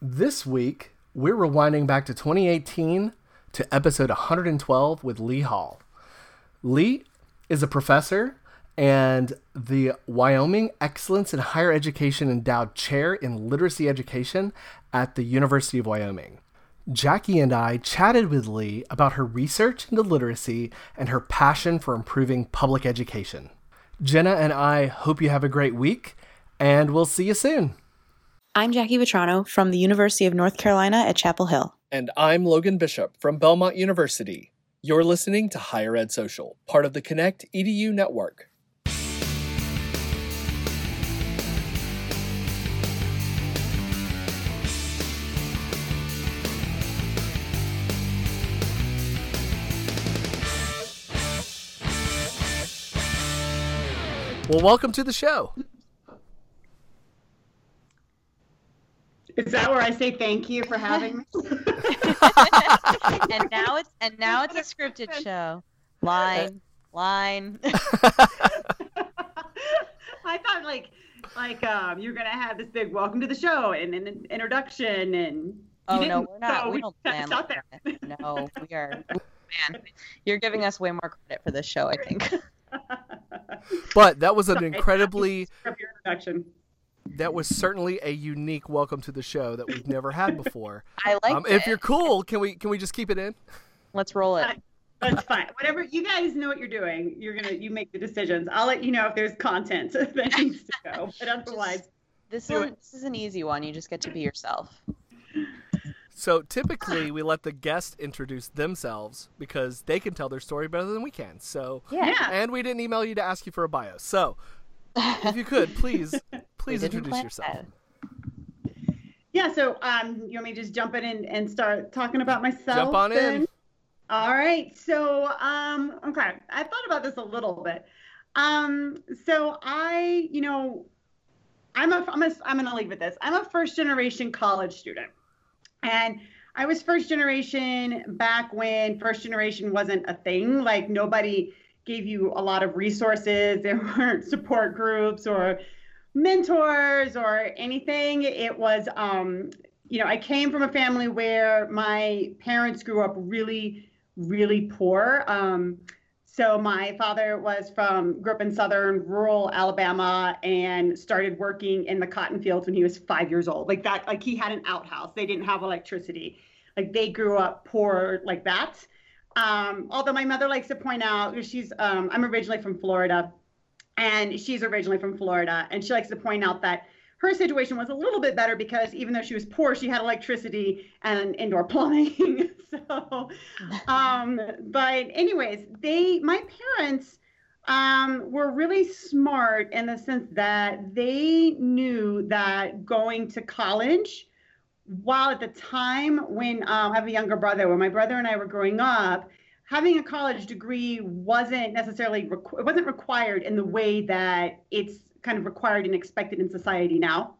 This week, we're rewinding back to 2018 to episode 112 with Leigh Hall. Leigh is a professor and the Wyoming Excellence in Higher Education Endowed Chair in Literacy Education at the University of Wyoming. Jackie and I chatted with Leigh about her research into literacy and her passion for improving public education. Jenna and I hope you have a great week, and we'll see you soon. I'm Jackie Vetrano from the University of North Carolina at Chapel Hill. And I'm Logan Bishop from Belmont University. You're listening to Higher Ed Social, part of the Connect EDU network. Well, welcome to the show. Is that where I say thank you for having me? and now it's and now it's a scripted show. Line, line. I thought like like um you're gonna have this big welcome to the show and an introduction and oh no we're not so we, we don't plan like there. no we are man you're giving us way more credit for this show I think but that was an incredibly that was certainly a unique welcome to the show that we've never had before. I like um, If you're cool, can we can we just keep it in? Let's roll it. That's fine. Whatever you guys know what you're doing, you're gonna you make the decisions. I'll let you know if there's content that needs to go. But otherwise, just, this is this is an easy one. You just get to be yourself. So typically, we let the guest introduce themselves because they can tell their story better than we can. So yeah, and we didn't email you to ask you for a bio. So if you could, please, please introduce yourself. That. Yeah. So um, you want me to just jump in and, and start talking about myself? Jump on then? in. All right. So um, okay, I thought about this a little bit. Um, so I, you know, I'm a, I'm a, I'm gonna leave with this. I'm a first generation college student. And I was first generation back when first generation wasn't a thing. Like nobody gave you a lot of resources. There weren't support groups or mentors or anything. It was, um, you know, I came from a family where my parents grew up really, really poor. Um, so my father was from grew up in southern rural Alabama and started working in the cotton fields when he was five years old. Like that, like he had an outhouse. They didn't have electricity. Like they grew up poor like that. Um, although my mother likes to point out, she's um, I'm originally from Florida, and she's originally from Florida, and she likes to point out that her situation was a little bit better because even though she was poor, she had electricity and indoor plumbing. so, um, but anyways, they, my parents, um, were really smart in the sense that they knew that going to college, while at the time when um, I have a younger brother, when my brother and I were growing up, having a college degree wasn't necessarily requ- it wasn't required in the way that it's kind of required and expected in society now.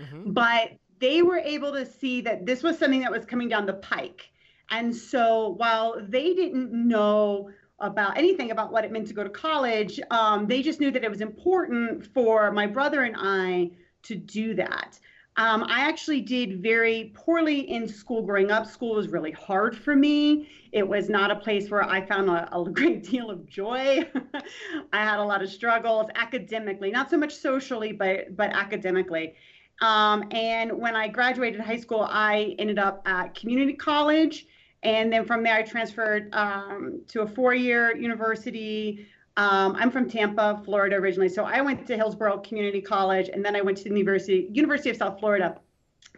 Mm-hmm. But they were able to see that this was something that was coming down the pike. And so while they didn't know about anything about what it meant to go to college, um, they just knew that it was important for my brother and I to do that. Um, I actually did very poorly in school growing up. School was really hard for me. It was not a place where I found a, a great deal of joy. I had a lot of struggles academically, not so much socially, but but academically. Um, and when I graduated high school, I ended up at community college, and then from there I transferred um, to a four-year university um, I'm from Tampa, Florida originally, so I went to Hillsborough Community College, and then I went to the University University of South Florida,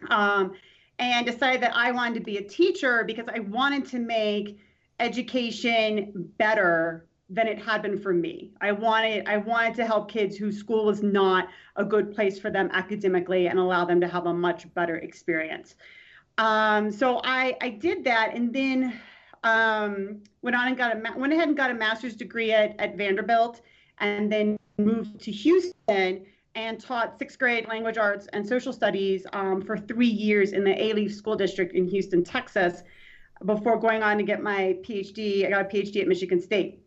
um, and decided that I wanted to be a teacher because I wanted to make education better than it had been for me. I wanted I wanted to help kids whose school was not a good place for them academically and allow them to have a much better experience. Um, so I I did that, and then um, went on and got a went ahead and got a master's degree at, at Vanderbilt, and then moved to Houston and taught sixth grade language arts and social studies um, for three years in the Alief School District in Houston, Texas, before going on to get my PhD. I got a PhD at Michigan State.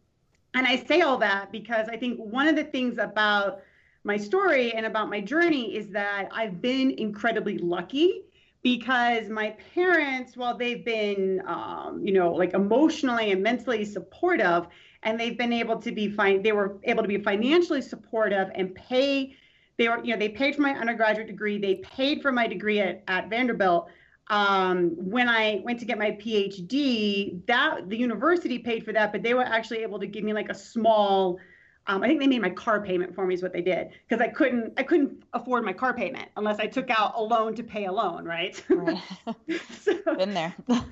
And I say all that because I think one of the things about my story and about my journey is that I've been incredibly lucky because my parents, while they've been, um, you know, like emotionally and mentally supportive, and they've been able to be fine, they were able to be financially supportive and pay. They were, you know, they paid for my undergraduate degree. They paid for my degree at, at Vanderbilt. Um, when I went to get my PhD, that the university paid for that, but they were actually able to give me like a small um, I think they made my car payment for me is what they did because I couldn't I couldn't afford my car payment unless I took out a loan to pay a loan, right? right. so, Been there.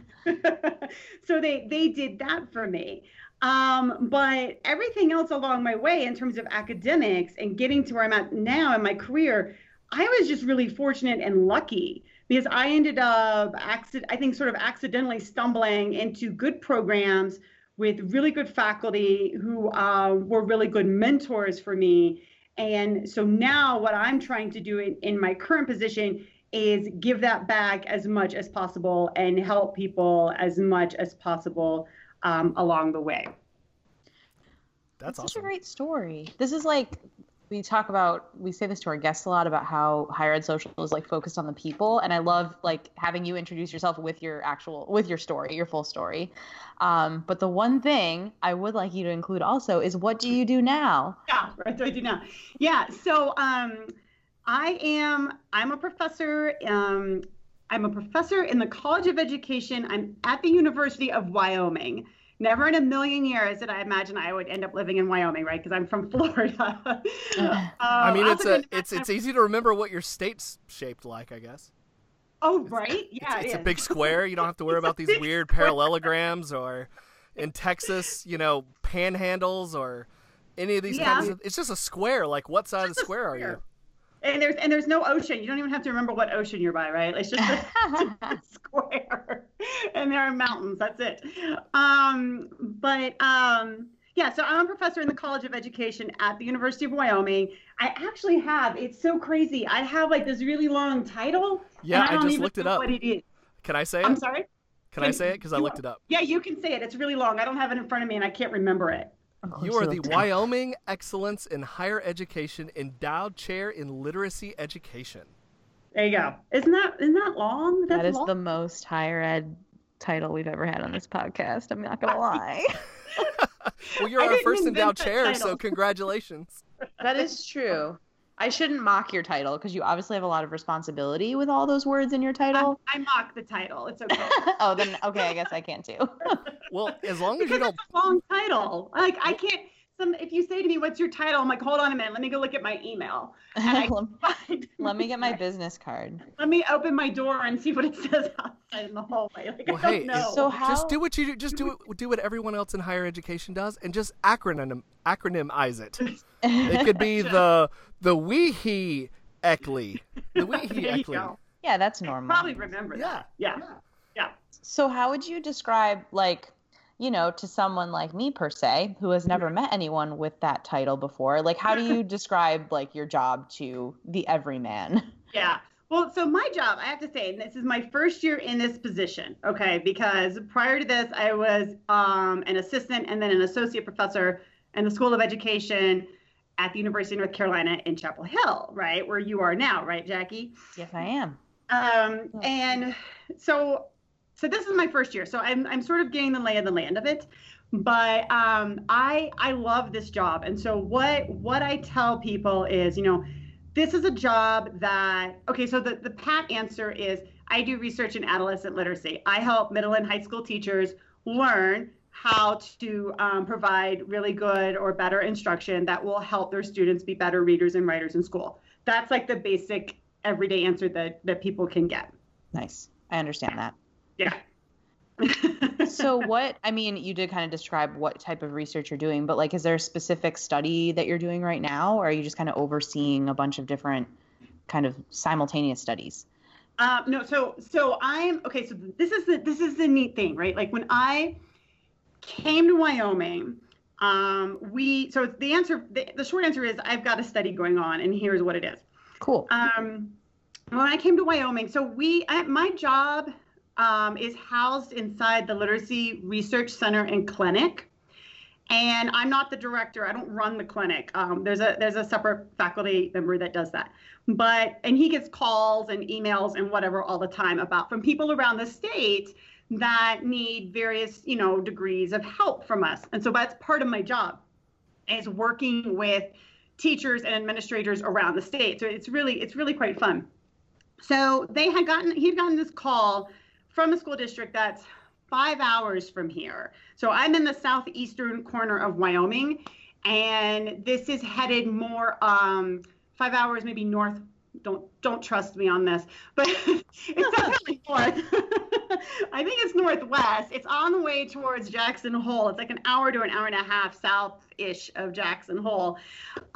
so they they did that for me. Um, but everything else along my way in terms of academics and getting to where I'm at now in my career, I was just really fortunate and lucky because I ended up accident I think sort of accidentally stumbling into good programs with really good faculty who uh, were really good mentors for me. And so now what I'm trying to do in, in my current position is give that back as much as possible and help people as much as possible um, along the way. That's, That's awesome. such a great story. This is like we talk about we say this to our guests a lot about how higher ed social is like focused on the people and i love like having you introduce yourself with your actual with your story your full story. Um, but the one thing i would like you to include also is what do you do now? Yeah what do i do now? Yeah so um, i am i'm a professor um, i'm a professor in the college of education. I'm at the university of wyoming never in a million years did I imagine I would end up living in Wyoming, right? Because I'm from Florida. um, I mean, it's a, it's it's easy to remember what your state's shaped like, I guess. Oh right, yeah. It's, it's a big square. You don't have to worry about these weird parallelograms or in Texas, you know, panhandles or any of these yeah. kinds of. It's just a square. Like, what side of the square, square, are you? And there's and there's no ocean. You don't even have to remember what ocean you're by, right? It's just a, a square, and there are mountains. That's it. Um, but um, yeah, so I'm a professor in the College of Education at the University of Wyoming. I actually have. It's so crazy. I have like this really long title. Yeah, I, I, just looked it up. What it is? Can I say it? I'm sorry. Can, Can I say it? Because I looked it up. Yeah, you can say it. It's really long. I don't have it in front of me, and I can't remember it. Oh, you are the Wyoming Excellence in Higher Education Endowed Chair in Literacy Education. There you go. Isn't that isn't that long? That's that is long. the most higher ed title we've ever had on this podcast. I'm not gonna lie. well, you're our first endowed chair, so congratulations. That is true. I shouldn't mock your title because you obviously have a lot of responsibility with all those words in your title. I, I mock the title. It's okay. oh, then okay, I guess I can't too. Well, as long as you don't. It's a long title. Like I can't. Some if you say to me, "What's your title?" I'm like, "Hold on a minute. Let me go look at my email." let me get my business card. Let me open my door and see what it says outside in the hallway. Like, well, hey, so how... just do what you do. Just do it. Do what everyone else in higher education does, and just acronym acronymize it. it could be the the Weehee Eckley. The Weehee Eckley. Yeah, that's normal. Probably remember that. Yeah. yeah. Yeah. So how would you describe like you know, to someone like me per se, who has never met anyone with that title before, like how do you describe like your job to the everyman? Yeah. Well, so my job, I have to say, and this is my first year in this position, okay, because prior to this, I was um, an assistant and then an associate professor in the School of Education at the University of North Carolina in Chapel Hill, right, where you are now, right, Jackie? Yes, I am. Um, and so, so this is my first year, so I'm I'm sort of getting the lay of the land of it, but um, I I love this job, and so what what I tell people is, you know, this is a job that okay. So the the pat answer is I do research in adolescent literacy. I help middle and high school teachers learn how to um, provide really good or better instruction that will help their students be better readers and writers in school. That's like the basic everyday answer that that people can get. Nice. I understand that. Yeah. so what I mean, you did kind of describe what type of research you're doing, but like is there a specific study that you're doing right now or are you just kind of overseeing a bunch of different kind of simultaneous studies? Um, no, so so I'm okay. So this is the this is the neat thing, right? Like when I came to Wyoming, um, we so the answer the, the, short answer is I've got a study going on, and here's what it is. Cool. Um, when I came to Wyoming, so we I, my job um, is housed inside the Literacy Research Center and Clinic. and I'm not the director. I don't run the clinic. Um, there's a there's a separate faculty member that does that. But and he gets calls and emails and whatever all the time about from people around the state that need various you know degrees of help from us. And so that's part of my job is working with teachers and administrators around the state. So it's really it's really quite fun. So they had gotten he'd gotten this call from a school district that's five hours from here. So I'm in the southeastern corner of Wyoming, and this is headed more um, five hours maybe north. Don't don't trust me on this, but it's definitely north. I think it's northwest. It's on the way towards Jackson Hole. It's like an hour to an hour and a half south-ish of Jackson Hole.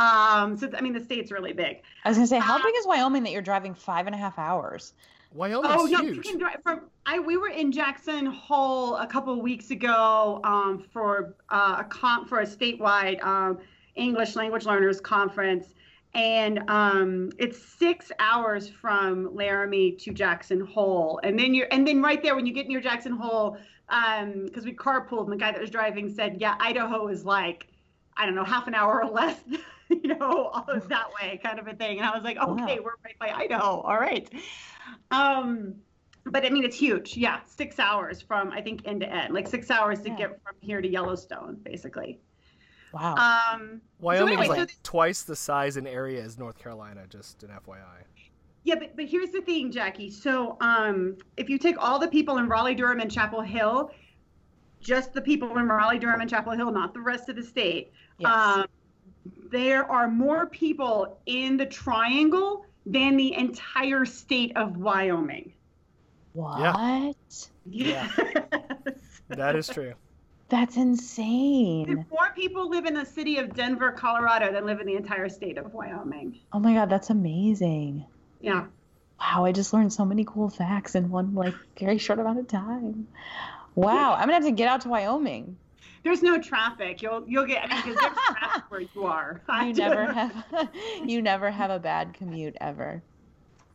Um, so I mean, the state's really big. I was gonna say, how uh, big is Wyoming that you're driving five and a half hours? Wyoming's oh, no, huge. You can drive from, I we were in Jackson Hole a couple of weeks ago um, for uh, a comp for a statewide um, English language learners conference, and um, it's six hours from Laramie to Jackson Hole, and then you're and then right there when you get near Jackson Hole, because um, we carpooled, and the guy that was driving said, "Yeah, Idaho is like." I don't know, half an hour or less, you know, all that way kind of a thing. And I was like, okay, wow. we're right by Idaho. All right. Um, but I mean, it's huge. Yeah, six hours from I think end to end, like six hours to yeah. get from here to Yellowstone, basically. Wow. Um, Wyoming so anyway, is like so twice the size and area as North Carolina. Just an FYI. Yeah, but, but here's the thing, Jackie. So um, if you take all the people in Raleigh, Durham, and Chapel Hill, just the people in Raleigh, Durham, and Chapel Hill, not the rest of the state, yes. um, there are more people in the Triangle than the entire state of Wyoming. What? Yeah. that is true. That's insane. More people live in the city of Denver, Colorado than live in the entire state of Wyoming. Oh my god, that's amazing. Yeah. Wow, I just learned so many cool facts in one like very short amount of time. Wow, I'm gonna have to get out to Wyoming there's no traffic. You'll you'll get because there's traffic where you are. You never have you never have a bad commute ever.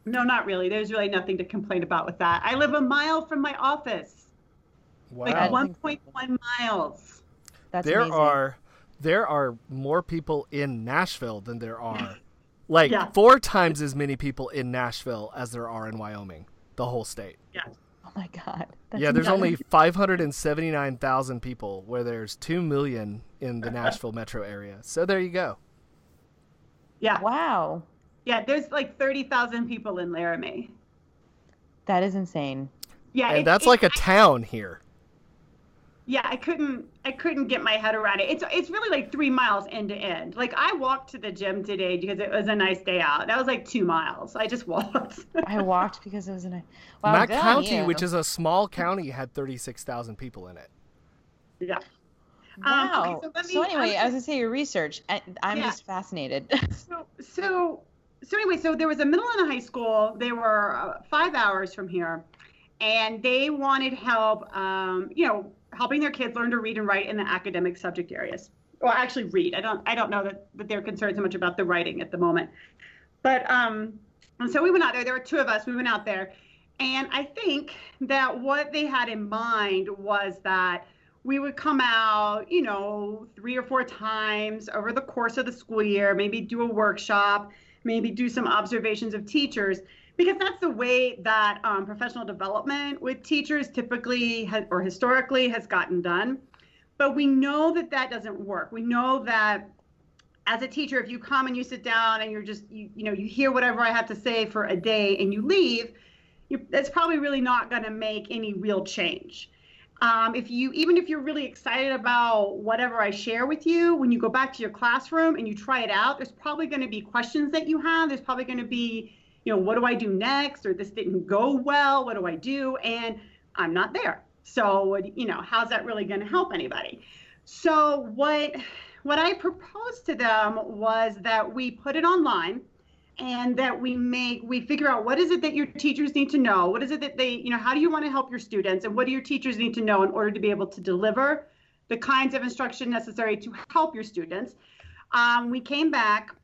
No, not really. There's really nothing to complain about with that. I live a mile from my office. Wow. Like 1.1 miles. That's there amazing. are there are more people in Nashville than there are like yeah. four times as many people in Nashville as there are in Wyoming, the whole state. Yeah. Oh my god. That's yeah, there's only 579,000 people where there's 2 million in the Nashville metro area. So there you go. Yeah. Wow. Yeah, there's like 30,000 people in Laramie. That is insane. Yeah, and that's like a town here yeah i couldn't i couldn't get my head around it it's it's really like three miles end to end like i walked to the gym today because it was a nice day out that was like two miles i just walked i walked because it was a nice wow, Mack county which is a small county had 36000 people in it yeah Wow. Um, okay, so, so, anyway, I was gonna say your research. I, am yeah. just fascinated. so, so, so anyway, so there was a middle and a high school. They were uh, five hours from here, and they wanted help. Um, you know, helping their kids learn to read and write in the academic subject areas. Well, actually read. I don't I don't know that, that they're concerned so much about the writing at the moment. But um and so we went out there. There were two of us. We went out there. And I think that what they had in mind was that we would come out, you know, three or four times over the course of the school year, maybe do a workshop, maybe do some observations of teachers because that's the way that um, professional development with teachers typically has, or historically has gotten done. But we know that that doesn't work. We know that as a teacher, if you come and you sit down and you're just, you, you know, you hear whatever I have to say for a day and you leave, that's probably really not going to make any real change. Um, if you, even if you're really excited about whatever I share with you, when you go back to your classroom and you try it out, there's probably going to be questions that you have. There's probably going to be you know, what do I do next? Or this didn't go well. What do I do? And I'm not there. So, you know, how's that really going to help anybody? So, what what I proposed to them was that we put it online and that we make we figure out what is it that your teachers need to know what is it that they you know how do you want to help your students and what do your teachers need to know in order to be able to deliver the kinds of instruction necessary to help your students um, we came back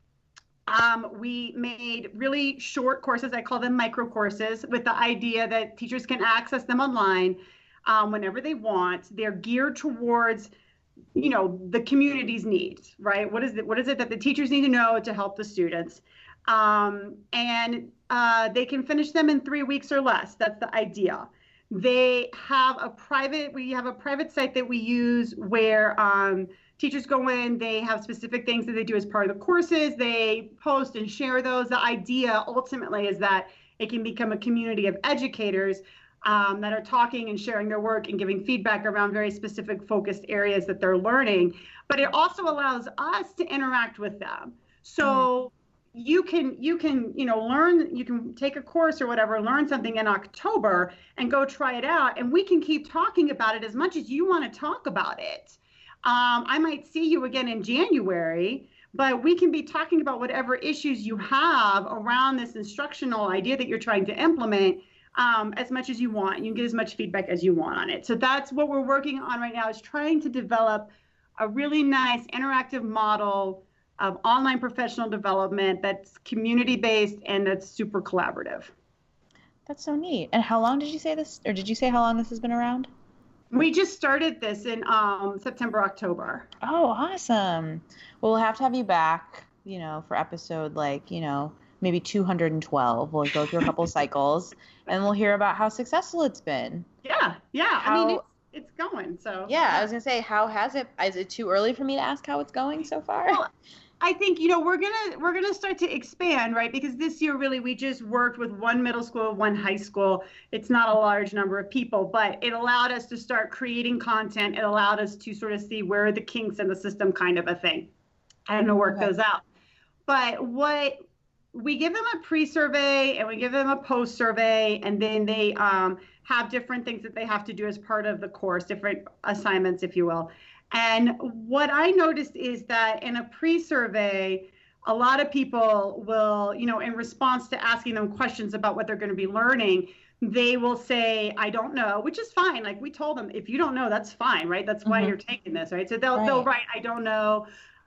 um, we made really short courses. I call them micro courses with the idea that teachers can access them online um, whenever they want. They're geared towards you know the community's needs right what is it what is it that the teachers need to know to help the students um, and uh, they can finish them in three weeks or less that's the idea they have a private we have a private site that we use where um, teachers go in they have specific things that they do as part of the courses they post and share those the idea ultimately is that it can become a community of educators um, that are talking and sharing their work and giving feedback around very specific focused areas that they're learning. But it also allows us to interact with them. So mm-hmm. you can you can you know learn you can take a course or whatever learn something in October and go try it out and we can keep talking about it as much as you want to talk about it. Um, I might see you again in January but we can be talking about whatever issues you have around this instructional idea that you're trying to implement um, as much as you want. You can get as much feedback as you want on it. So that's what we're working on right now is trying to develop a really nice interactive model of online professional development that's community based and that's super collaborative. That's so neat. And how long did you say this, or did you say how long this has been around? We just started this in um, September, October. Oh, awesome. Well, we'll have to have you back, you know, for episode like, you know, maybe 212. We'll go through a couple cycles and we'll hear about how successful it's been. Yeah, yeah. How, I mean, it's, it's going. So yeah, I was gonna say, how has it? Is it too early for me to ask how it's going so far? Well, I think you know we're gonna we're gonna start to expand, right? Because this year really we just worked with one middle school, one high school. It's not a large number of people, but it allowed us to start creating content. It allowed us to sort of see where the kinks in the system, kind of a thing, and to work okay. those out. But what we give them a pre-survey and we give them a post-survey and then they um, have different things that they have to do as part of the course different assignments if you will and what i noticed is that in a pre-survey a lot of people will you know in response to asking them questions about what they're going to be learning they will say i don't know which is fine like we told them if you don't know that's fine right that's why mm-hmm. you're taking this right so they'll right. they'll write i don't know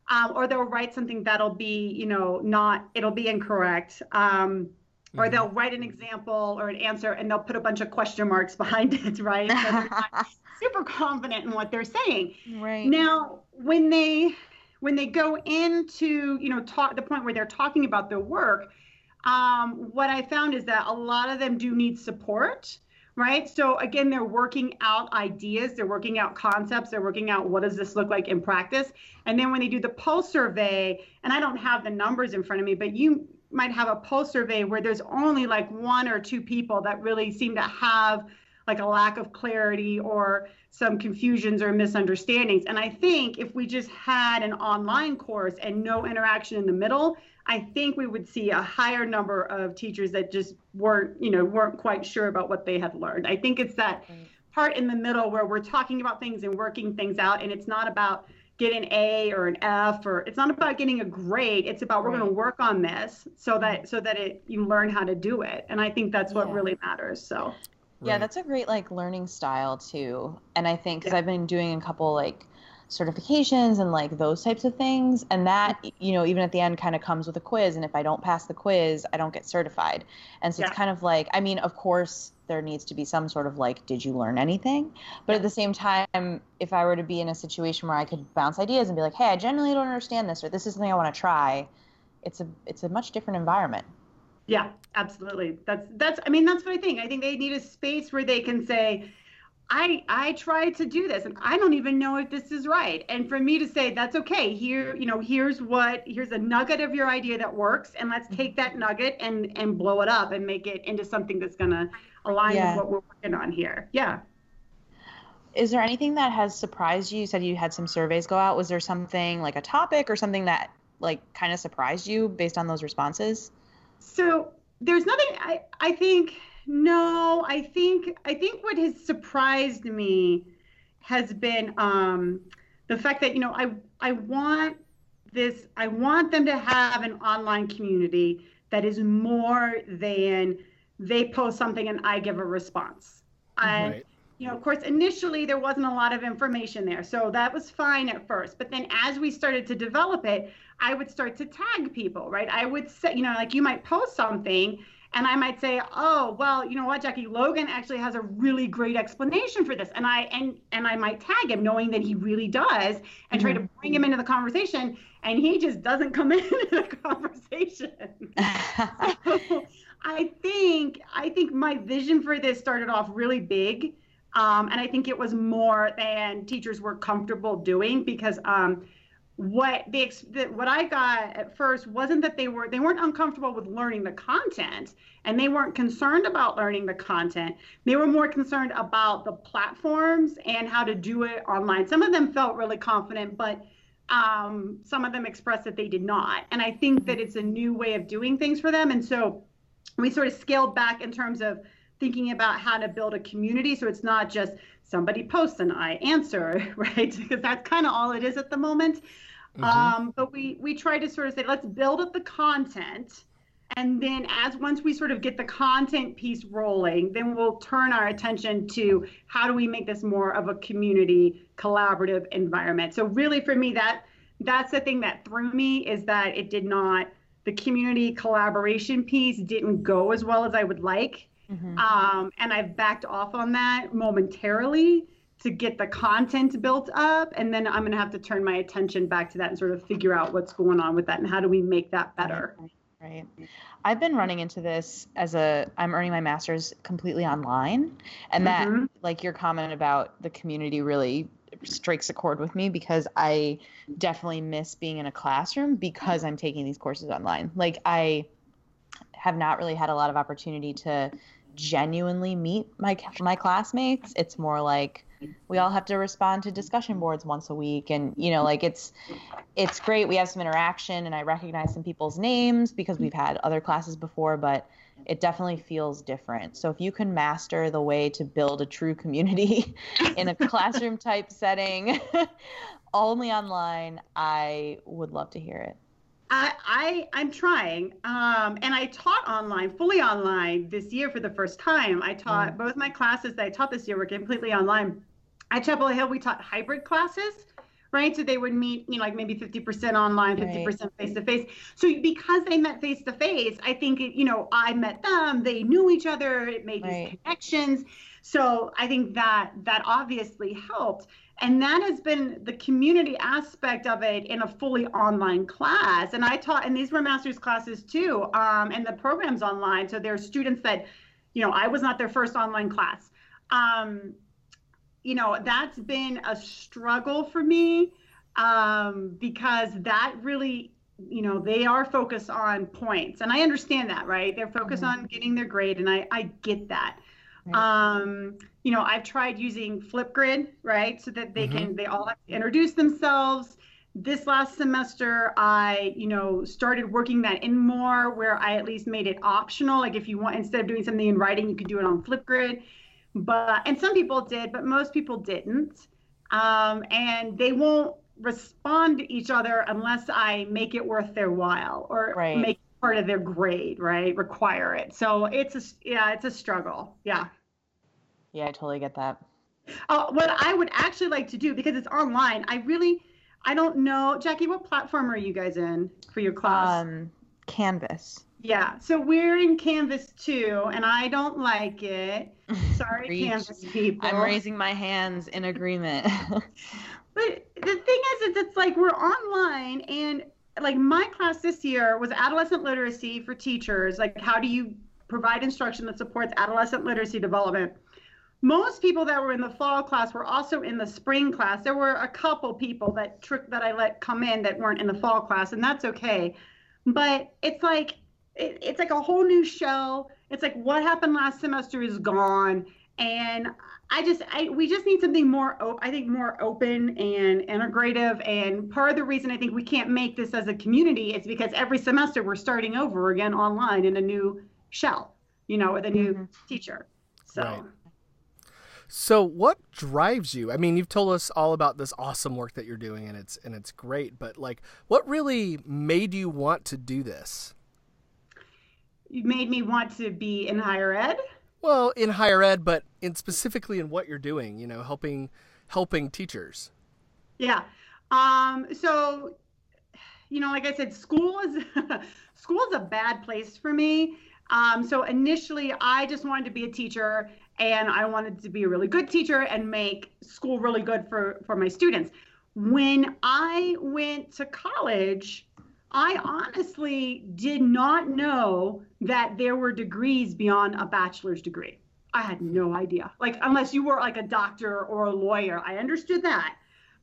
um, or they'll write something that'll be, you know, not, it'll be incorrect. Um, or mm-hmm. they'll write an example or an answer and they'll put a bunch of question marks behind it, right? They're not super confident in what they're saying. Right. Now, when they when they go into, you know, talk the point where they're talking about their work, um, what I found is that a lot of them do need support right? So again, they're working out ideas, they're working out concepts, they're working out what does this look like in practice. And then when they do the post survey, and I don't have the numbers in front of me, but you might have a post survey where there's only like one or two people that really seem to have like a lack of clarity or some confusions or misunderstandings. And I think if we just had an online course and no interaction in the middle, I think we would see a higher number of teachers that just weren't, you know, weren't quite sure about what they had learned. I think it's that part in the middle where we're talking about things and working things out, and it's not about getting an A or an F or it's not about getting a grade. It's about right. we're going to work on this so that mm-hmm. so that it you learn how to do it. And I think that's what yeah. really matters. So yeah, that's a great like learning style too. And I think because yeah. I've been doing a couple like certifications and like those types of things and that mm-hmm. you know even at the end kind of comes with a quiz and if i don't pass the quiz i don't get certified and so yeah. it's kind of like i mean of course there needs to be some sort of like did you learn anything but at the same time if i were to be in a situation where i could bounce ideas and be like hey i generally don't understand this or this is something i want to try it's a it's a much different environment yeah absolutely that's that's i mean that's what i think i think they need a space where they can say I I tried to do this and I don't even know if this is right. And for me to say that's okay. Here, you know, here's what here's a nugget of your idea that works and let's take that nugget and and blow it up and make it into something that's going to align yeah. with what we're working on here. Yeah. Is there anything that has surprised you? You said you had some surveys go out. Was there something like a topic or something that like kind of surprised you based on those responses? So, there's nothing I I think no, I think I think what has surprised me has been um, the fact that you know I I want this I want them to have an online community that is more than they post something and I give a response. And right. you know, of course, initially there wasn't a lot of information there, so that was fine at first. But then as we started to develop it, I would start to tag people, right? I would say, you know, like you might post something and I might say, "Oh, well, you know what, Jackie Logan actually has a really great explanation for this," and I and and I might tag him, knowing that he really does, and mm-hmm. try to mm-hmm. bring him into the conversation, and he just doesn't come into the conversation. so I think I think my vision for this started off really big, um, and I think it was more than teachers were comfortable doing because. Um, what the, what I got at first wasn't that they were they weren't uncomfortable with learning the content and they weren't concerned about learning the content. They were more concerned about the platforms and how to do it online. Some of them felt really confident, but um, some of them expressed that they did not. And I think that it's a new way of doing things for them. And so we sort of scaled back in terms of thinking about how to build a community so it's not just somebody posts and I answer, right? because that's kind of all it is at the moment. Mm-hmm. Um, but we we try to sort of say, let's build up the content. And then as once we sort of get the content piece rolling, then we'll turn our attention to how do we make this more of a community collaborative environment. So really for me that that's the thing that threw me is that it did not the community collaboration piece didn't go as well as I would like. Mm-hmm. Um, and I've backed off on that momentarily to get the content built up and then i'm going to have to turn my attention back to that and sort of figure out what's going on with that and how do we make that better right i've been running into this as a i'm earning my master's completely online and that mm-hmm. like your comment about the community really strikes a chord with me because i definitely miss being in a classroom because i'm taking these courses online. Like i have not really had a lot of opportunity to genuinely meet my my classmates. It's more like we all have to respond to discussion boards once a week and you know like it's it's great we have some interaction and i recognize some people's names because we've had other classes before but it definitely feels different so if you can master the way to build a true community in a classroom type setting only online i would love to hear it I, I I'm trying, um, and I taught online, fully online this year for the first time. I taught mm. both my classes that I taught this year were completely online. At Chapel Hill, we taught hybrid classes, right? So they would meet, you know, like maybe 50% online, 50% face to face. So because they met face to face, I think, you know, I met them, they knew each other, it made right. these connections. So I think that that obviously helped. And that has been the community aspect of it in a fully online class. And I taught, and these were master's classes too, um, and the program's online. So there are students that, you know, I was not their first online class. Um, you know, that's been a struggle for me um, because that really, you know, they are focused on points. And I understand that, right? They're focused mm-hmm. on getting their grade, and I, I get that. Right. Um, you know, I've tried using Flipgrid, right? So that they mm-hmm. can, they all have to introduce themselves. This last semester, I, you know, started working that in more where I at least made it optional. Like if you want, instead of doing something in writing, you could do it on Flipgrid but and some people did, but most people didn't. Um, and they won't respond to each other unless I make it worth their while or right. make part of their grade, right? Require it. So it's a yeah, it's a struggle. Yeah. Yeah, I totally get that. Uh, what I would actually like to do because it's online, I really I don't know, Jackie. What platform are you guys in for your class? Um, Canvas. Yeah, so we're in Canvas too, and I don't like it. Sorry, Canvas people. I'm raising my hands in agreement. but the thing is, is it's like we're online, and like my class this year was adolescent literacy for teachers. Like, how do you provide instruction that supports adolescent literacy development? Most people that were in the fall class were also in the spring class. There were a couple people that trick that I let come in that weren't in the fall class, and that's okay. But it's like it, it's like a whole new show. It's like what happened last semester is gone, and I just I we just need something more op- I think more open and integrative. And part of the reason I think we can't make this as a community is because every semester we're starting over again online in a new shell, you know, with a new mm-hmm. teacher. So. Right. So what drives you? I mean, you've told us all about this awesome work that you're doing and it's and it's great, but like what really made you want to do this? You made me want to be in higher ed. Well, in higher ed, but in specifically in what you're doing, you know, helping helping teachers. Yeah. Um, so, you know, like I said, school is school is a bad place for me. Um, so initially, I just wanted to be a teacher and I wanted to be a really good teacher and make school really good for, for my students. When I went to college, I honestly did not know that there were degrees beyond a bachelor's degree. I had no idea. Like, unless you were like a doctor or a lawyer, I understood that.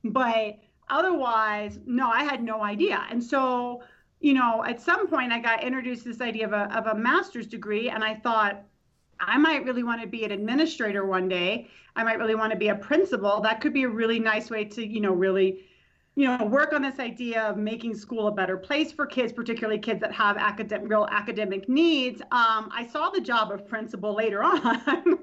But otherwise, no, I had no idea. And so, you know, at some point I got introduced to this idea of a, of a master's degree, and I thought, I might really want to be an administrator one day. I might really want to be a principal. That could be a really nice way to, you know, really, you know, work on this idea of making school a better place for kids, particularly kids that have academic, real academic needs. Um, I saw the job of principal later on,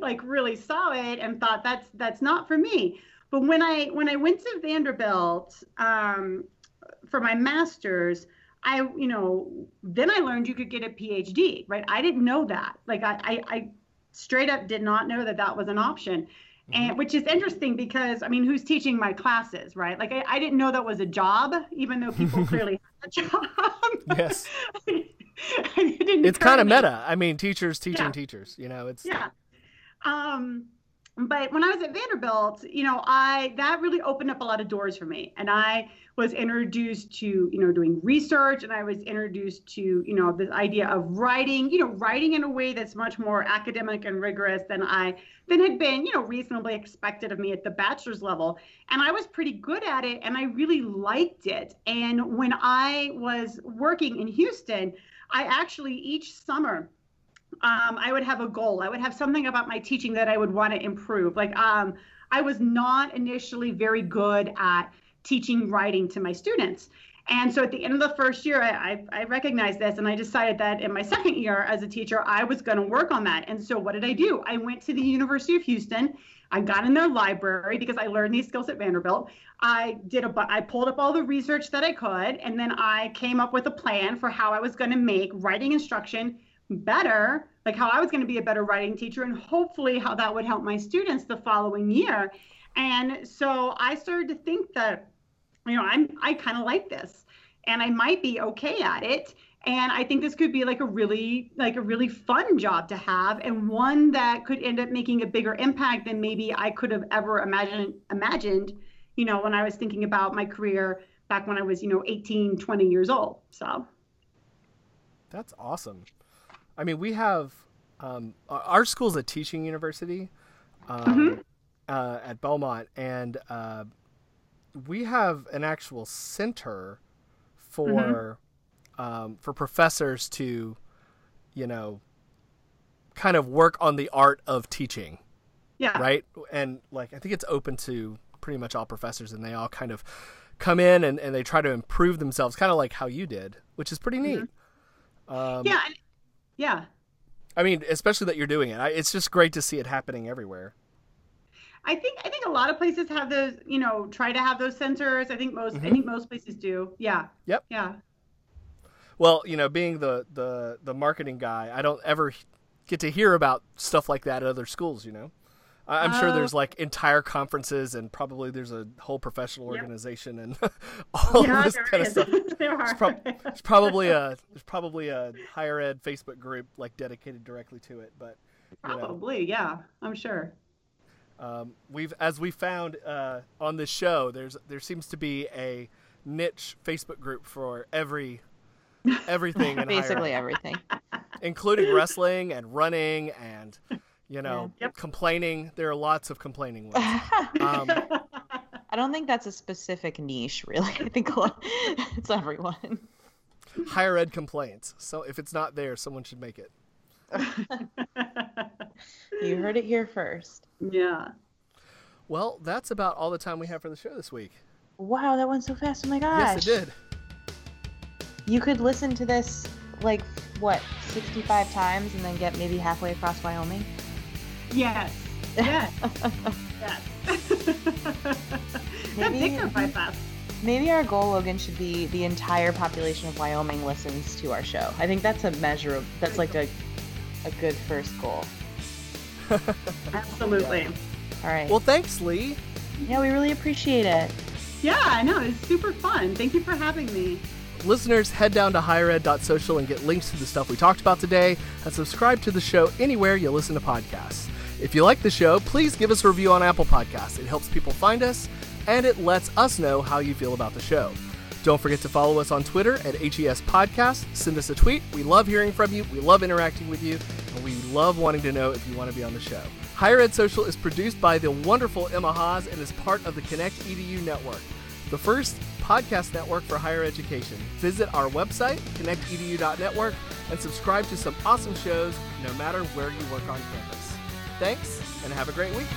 like really saw it and thought that's that's not for me. But when I when I went to Vanderbilt um, for my master's, I, you know, then I learned you could get a PhD, right? I didn't know that. Like I, I, I straight up did not know that that was an option. Mm-hmm. And which is interesting because I mean, who's teaching my classes, right? Like I, I didn't know that was a job, even though people clearly have a job. Yes. it's kind of meta. I mean, teachers teaching yeah. teachers, you know, it's Yeah. Um but when I was at Vanderbilt, you know, I that really opened up a lot of doors for me. And I was introduced to, you know, doing research and I was introduced to, you know, this idea of writing, you know, writing in a way that's much more academic and rigorous than I than had been, you know, reasonably expected of me at the bachelor's level. And I was pretty good at it and I really liked it. And when I was working in Houston, I actually each summer um, I would have a goal. I would have something about my teaching that I would want to improve. Like um, I was not initially very good at teaching writing to my students. And so at the end of the first year, I, I, I recognized this and I decided that in my second year as a teacher, I was going to work on that. And so what did I do? I went to the University of Houston. I got in their library because I learned these skills at Vanderbilt. I did a, I pulled up all the research that I could, and then I came up with a plan for how I was going to make writing instruction better, like how I was going to be a better writing teacher, and hopefully how that would help my students the following year. And so I started to think that, you know, I'm I kind of like this, and I might be okay at it. And I think this could be like a really like a really fun job to have, and one that could end up making a bigger impact than maybe I could have ever imagined imagined, you know, when I was thinking about my career back when I was, you know, 18, 20 years old. So that's awesome. I mean, we have um, our school's a teaching university um, mm-hmm. uh, at Belmont, and uh, we have an actual center for mm-hmm. um, for professors to, you know, kind of work on the art of teaching. Yeah. Right. And like, I think it's open to pretty much all professors, and they all kind of come in and, and they try to improve themselves, kind of like how you did, which is pretty neat. Mm-hmm. Um, yeah, yeah. I mean, especially that you're doing it. I, it's just great to see it happening everywhere. I think I think a lot of places have those, you know, try to have those sensors. I think most mm-hmm. I think most places do. Yeah. Yep. Yeah. Well, you know, being the the the marketing guy, I don't ever get to hear about stuff like that at other schools, you know. I'm sure there's oh. like entire conferences and probably there's a whole professional organization yep. and all yeah, this kind is. of stuff. there's, pro- there's, probably a there's probably a higher ed Facebook group like dedicated directly to it, but probably know. yeah, I'm sure. Um, we've as we found uh, on this show, there's there seems to be a niche Facebook group for every everything basically everything, including wrestling and running and you know, yep. complaining. There are lots of complaining ones. Um, I don't think that's a specific niche, really. I think it's everyone. Higher ed complaints. So if it's not there, someone should make it. you heard it here first. Yeah. Well, that's about all the time we have for the show this week. Wow, that went so fast. Oh my gosh. Yes, it did. You could listen to this like what, 65 times and then get maybe halfway across Wyoming? Yes. Yes. yes. maybe, that Maybe our goal, Logan, should be the entire population of Wyoming listens to our show. I think that's a measure of that's like a a good first goal. Absolutely. Yeah. All right. Well, thanks, Leigh. Yeah, we really appreciate it. Yeah, I know. It's super fun. Thank you for having me. Listeners, head down to highered.social and get links to the stuff we talked about today and subscribe to the show anywhere you listen to podcasts. If you like the show, please give us a review on Apple Podcasts. It helps people find us and it lets us know how you feel about the show. Don't forget to follow us on Twitter at HES Podcast. Send us a tweet. We love hearing from you. We love interacting with you. And we love wanting to know if you want to be on the show. Higher Ed Social is produced by the wonderful Emma Haas and is part of the Connect EDU network, the first podcast network for higher education. Visit our website, connectedu.network, and subscribe to some awesome shows no matter where you work on campus. Thanks, and have a great week.